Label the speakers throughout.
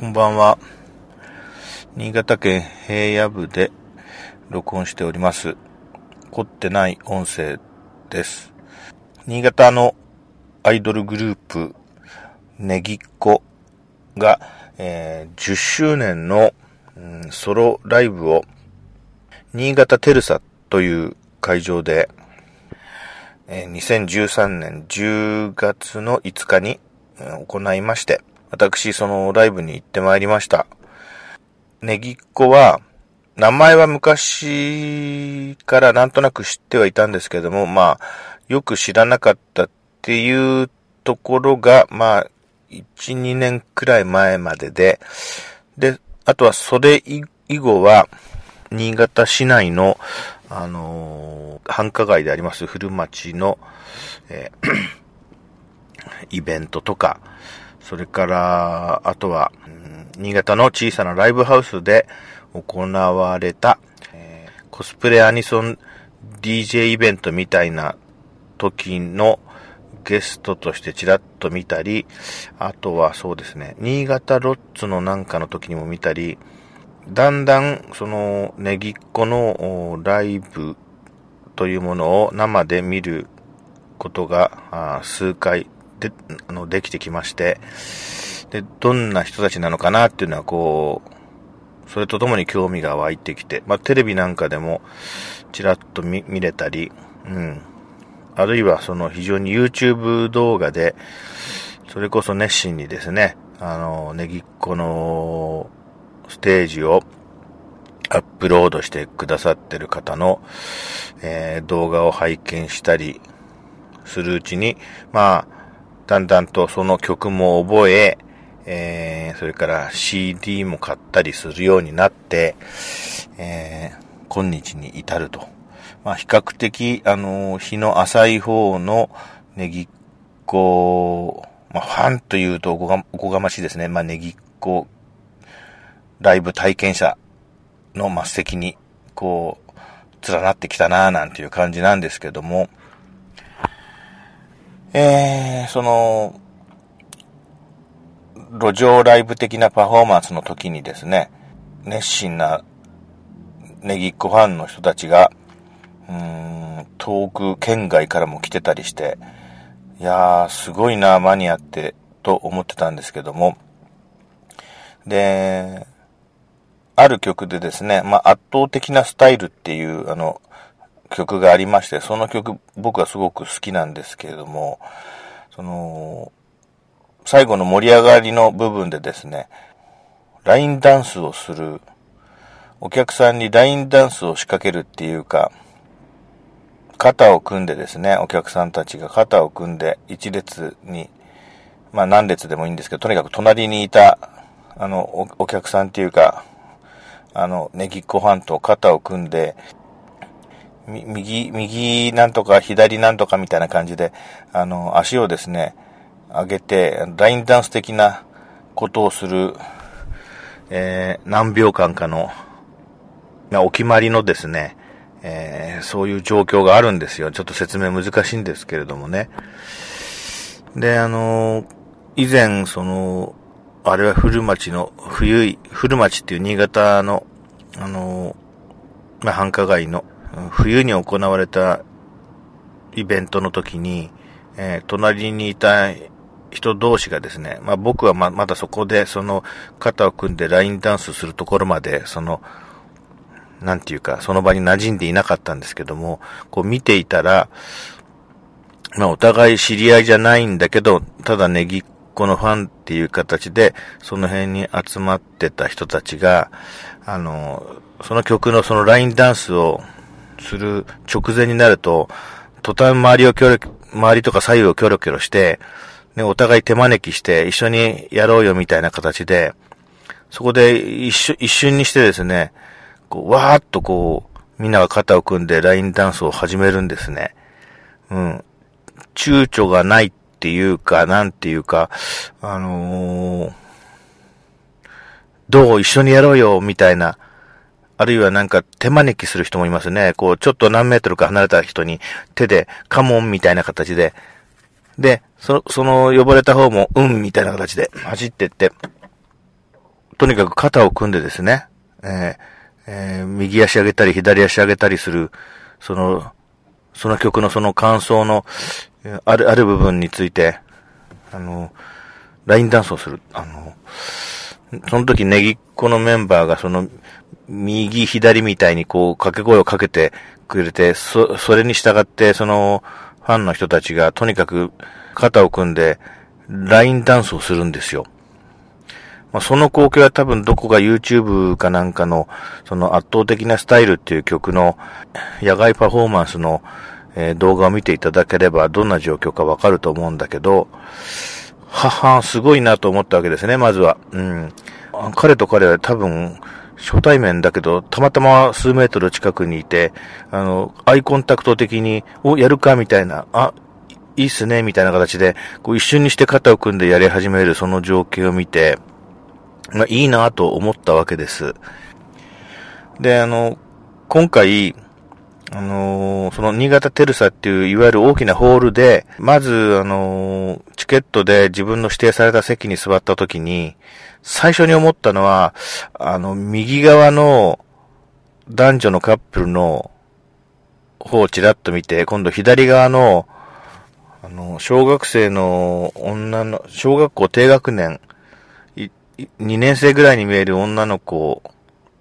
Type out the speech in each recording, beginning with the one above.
Speaker 1: こんばんは。新潟県平野部で録音しております。凝ってない音声です。新潟のアイドルグループ、ネギっ子が、えー、10周年の、うん、ソロライブを、新潟テルサという会場で、えー、2013年10月の5日に、行いまして、私、そのライブに行ってまいりました。ネギっ子は、名前は昔からなんとなく知ってはいたんですけども、まあ、よく知らなかったっていうところが、まあ、1、2年くらい前までで、で、あとはそれ以後は、新潟市内の、あのー、繁華街であります古町の、えー、イベントとか、それから、あとは、新潟の小さなライブハウスで行われた、えー、コスプレアニソン DJ イベントみたいな時のゲストとしてちらっと見たり、あとはそうですね、新潟ロッツのなんかの時にも見たり、だんだんそのネギっ子のライブというものを生で見ることが数回で、あの、できてきまして、で、どんな人たちなのかなっていうのはこう、それとともに興味が湧いてきて、まあ、テレビなんかでも、ちらっと見、見れたり、うん。あるいはその非常に YouTube 動画で、それこそ熱心にですね、あの、ネギっ子のステージをアップロードしてくださってる方の、えー、動画を拝見したりするうちに、まあ、だんだんとその曲も覚え、えー、それから CD も買ったりするようになって、えー、今日に至ると。まあ、比較的、あの、日の浅い方のネギっ子、まあ、ファンというとおこがおこがましいですね。まあ、ネギっ子、ライブ体験者の末席に、こう、連なってきたなぁなんていう感じなんですけども、えー、その、路上ライブ的なパフォーマンスの時にですね、熱心なネギっ子ファンの人たちが、うーん、遠く県外からも来てたりして、いやー、すごいな、マニアって、と思ってたんですけども、で、ある曲でですね、まあ、圧倒的なスタイルっていう、あの、曲がありまして、その曲僕はすごく好きなんですけれども、その、最後の盛り上がりの部分でですね、ラインダンスをする、お客さんにラインダンスを仕掛けるっていうか、肩を組んでですね、お客さんたちが肩を組んで一列に、まあ何列でもいいんですけど、とにかく隣にいた、あの、お客さんっていうか、あの、ネギっ子ファンと肩を組んで、右、右なんとか左なんとかみたいな感じで、あの、足をですね、上げて、ラインダンス的なことをする、えー、何秒間かの、お決まりのですね、えー、そういう状況があるんですよ。ちょっと説明難しいんですけれどもね。で、あの、以前、その、あれは古町の、冬い、古町っていう新潟の、あの、まあ、繁華街の、冬に行われたイベントの時に、えー、隣にいた人同士がですね、まあ僕はま、まだそこでその肩を組んでラインダンスするところまで、その、なんていうか、その場に馴染んでいなかったんですけども、こう見ていたら、まあお互い知り合いじゃないんだけど、ただネギっ子のファンっていう形で、その辺に集まってた人たちが、あの、その曲のそのラインダンスをする直前になると、途端周りをキョロ、周りとか左右をキョロキョロして、ね、お互い手招きして一緒にやろうよみたいな形で、そこで一瞬、一瞬にしてですね、こう、わーっとこう、みんなが肩を組んでラインダンスを始めるんですね。うん。躊躇がないっていうか、なんていうか、あのー、どう一緒にやろうよみたいな、あるいはなんか手招きする人もいますね。こう、ちょっと何メートルか離れた人に手でカモンみたいな形で、で、そ、その呼ばれた方も、うんみたいな形で走ってって、とにかく肩を組んでですね、えーえー、右足上げたり左足上げたりする、その、その曲のその感想の、ある、ある部分について、あの、ラインダンスをする。あの、その時ネギっ子のメンバーがその、右左みたいにこう掛け声をかけてくれて、そ、それに従ってその、ファンの人たちがとにかく肩を組んで、ラインダンスをするんですよ。まあ、その光景は多分どこか YouTube かなんかの、その圧倒的なスタイルっていう曲の野外パフォーマンスの、え、動画を見ていただければどんな状況かわかると思うんだけど、ははすごいなと思ったわけですね、まずは。うん。彼と彼は多分、初対面だけど、たまたま数メートル近くにいて、あの、アイコンタクト的に、お、やるかみたいな、あ、いいっすね、みたいな形で、こう一瞬にして肩を組んでやり始めるその情景を見て、まあ、いいなと思ったわけです。で、あの、今回、あのー、その新潟テルサっていういわゆる大きなホールで、まず、あのー、チケットで自分の指定された席に座った時に、最初に思ったのは、あの、右側の男女のカップルの方をちらっと見て、今度左側の、あの、小学生の女の、小学校低学年、2年生ぐらいに見える女の子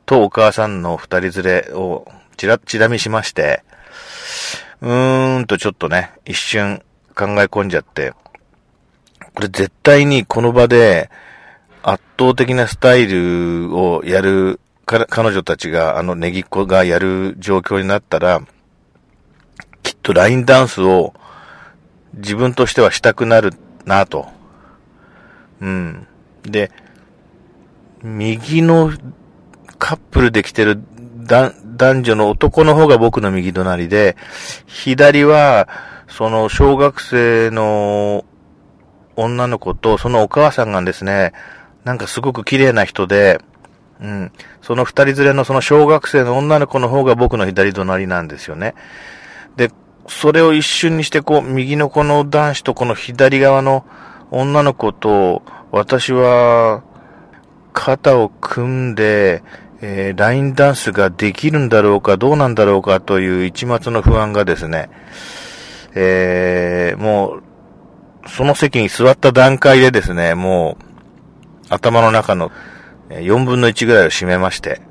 Speaker 1: とお母さんの二人連れをちら、ちら見しまして、うーんとちょっとね、一瞬考え込んじゃって、これ絶対にこの場で圧倒的なスタイルをやる、彼女たちが、あのネギっ子がやる状況になったら、きっとラインダンスを自分としてはしたくなるなと。うん。で、右のカップルで来てる男女の男の方が僕の右隣で、左は、その小学生の女の子とそのお母さんがですね、なんかすごく綺麗な人で、うん。その二人連れのその小学生の女の子の方が僕の左隣なんですよね。で、それを一瞬にしてこう、右のこの男子とこの左側の女の子と、私は、肩を組んで、えー、ラインダンスができるんだろうか、どうなんだろうかという一末の不安がですね、えー、もう、その席に座った段階でですね、もう、頭の中の4分の1ぐらいを占めまして、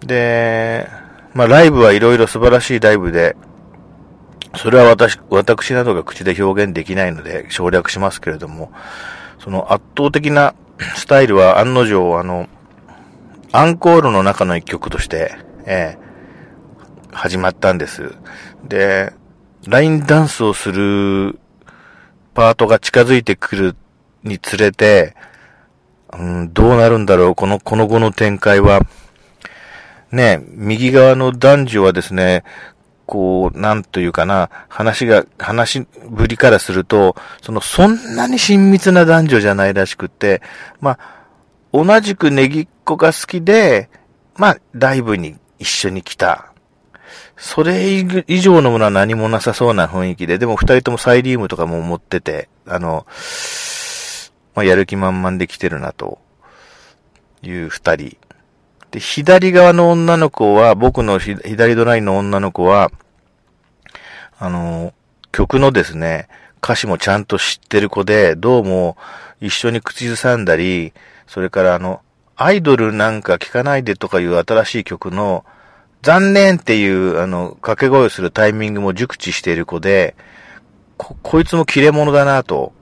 Speaker 1: で、まあ、ライブはいろいろ素晴らしいライブで、それは私、私などが口で表現できないので省略しますけれども、その圧倒的なスタイルは案の定、あの、アンコールの中の一曲として、えー、始まったんです。で、ラインダンスをするパートが近づいてくるにつれて、うん、どうなるんだろう、この、この後の展開は。ね、右側の男女はですね、こう、なんというかな、話が、話ぶりからすると、その、そんなに親密な男女じゃないらしくって、まあ、同じくネギっ子が好きで、まあ、ライブに一緒に来た。それ以上のものは何もなさそうな雰囲気で、でも二人ともサイリウムとかも持ってて、あの、まあ、やる気満々で来てるな、という二人。で、左側の女の子は、僕の左ドラインの女の子は、あの、曲のですね、歌詞もちゃんと知ってる子で、どうも一緒に口ずさんだり、それからあの、アイドルなんか聴かないでとかいう新しい曲の、残念っていう、あの、掛け声をするタイミングも熟知している子で、こ、こいつも切れ者だなと、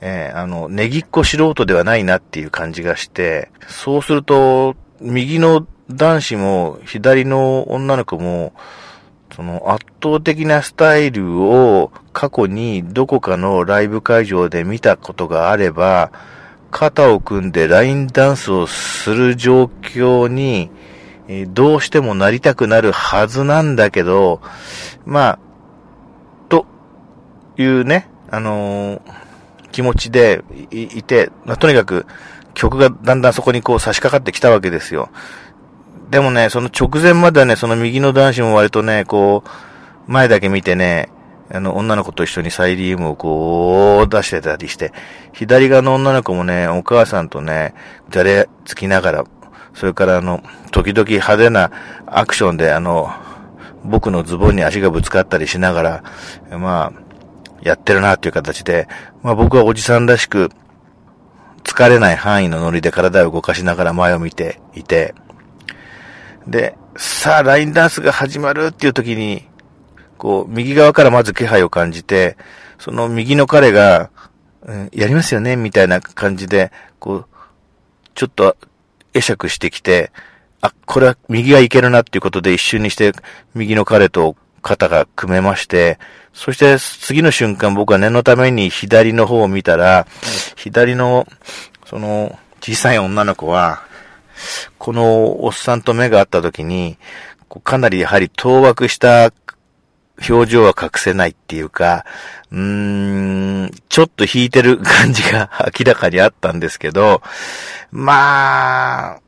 Speaker 1: えー、あの、ネギっ子素人ではないなっていう感じがして、そうすると、右の男子も左の女の子も、その圧倒的なスタイルを過去にどこかのライブ会場で見たことがあれば、肩を組んでラインダンスをする状況に、えどうしてもなりたくなるはずなんだけど、まあ、というね、あのー、気持ちでいて、まあ、とにかく曲がだんだんそこにこう差し掛かってきたわけですよ。でもね、その直前まではね、その右の男子も割とね、こう、前だけ見てね、あの、女の子と一緒にサイリウムをこう、出してたりして、左側の女の子もね、お母さんとね、じゃれつきながら、それからあの、時々派手なアクションであの、僕のズボンに足がぶつかったりしながら、まあ、やってるなっていう形で、まあ僕はおじさんらしく、疲れない範囲のノリで体を動かしながら前を見ていて、で、さあ、ラインダンスが始まるっていう時に、こう、右側からまず気配を感じて、その右の彼が、うん、やりますよねみたいな感じで、こう、ちょっと会釈してきて、あ、これは右がいけるなっていうことで一瞬にして右の彼と肩が組めまして、そして次の瞬間僕は念のために左の方を見たら、左の、その、小さい女の子は、このおっさんと目が合った時に、かなりやはり当惑した表情は隠せないっていうか、うーん、ちょっと引いてる感じが明らかにあったんですけど、まあ、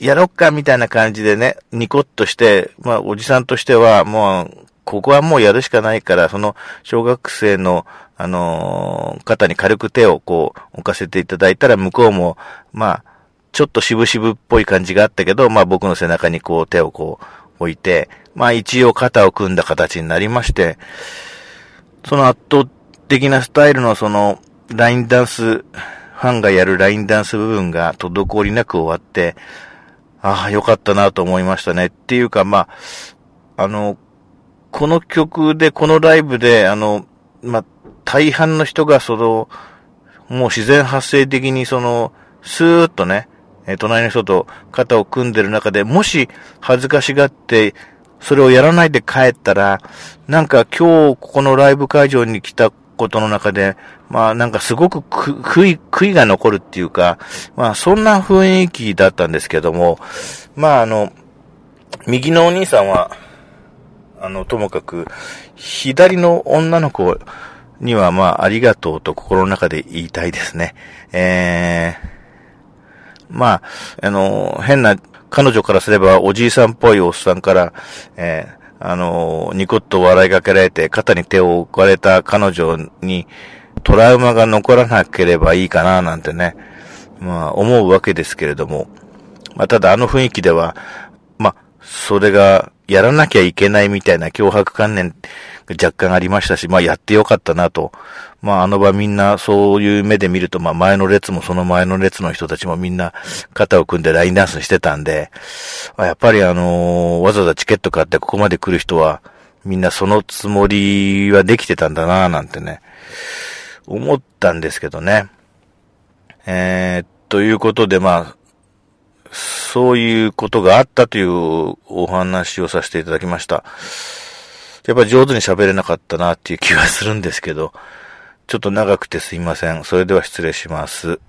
Speaker 1: やろっかみたいな感じでね、ニコッとして、まあおじさんとしてはもう、ここはもうやるしかないから、その小学生の、あのー、肩に軽く手をこう置かせていただいたら、向こうも、まあ、ちょっと渋々っぽい感じがあったけど、まあ僕の背中にこう手をこう置いて、まあ一応肩を組んだ形になりまして、その圧倒的なスタイルのそのラインダンス、ファンがやるラインダンス部分が滞りなく終わって、ああ、よかったなと思いましたね。っていうか、まあ、あの、この曲で、このライブで、あの、まあ、大半の人がその、もう自然発生的にその、スーッとね、え隣の人と肩を組んでる中で、もし恥ずかしがって、それをやらないで帰ったら、なんか今日ここのライブ会場に来たことの中で、まあなんかすごく悔い、悔いが残るっていうか、まあそんな雰囲気だったんですけども、まああの、右のお兄さんは、あの、ともかく、左の女の子にはまあありがとうと心の中で言いたいですね。えー、まあ、あの、変な、彼女からすればおじいさんっぽいおっさんから、えー、あの、ニコッと笑いかけられて肩に手を置かれた彼女にトラウマが残らなければいいかななんてね、まあ思うわけですけれども、まあただあの雰囲気では、まあ、それがやらなきゃいけないみたいな脅迫観念若干ありましたし、まあやってよかったなと。まああの場みんなそういう目で見ると、まあ前の列もその前の列の人たちもみんな肩を組んでラインダンスしてたんで、やっぱりあのー、わざわざチケット買ってここまで来る人は、みんなそのつもりはできてたんだなぁなんてね、思ったんですけどね。えー、ということでまあ、そういうことがあったというお話をさせていただきました。やっぱ上手に喋れなかったなっていう気はするんですけど、ちょっと長くてすいません。それでは失礼します。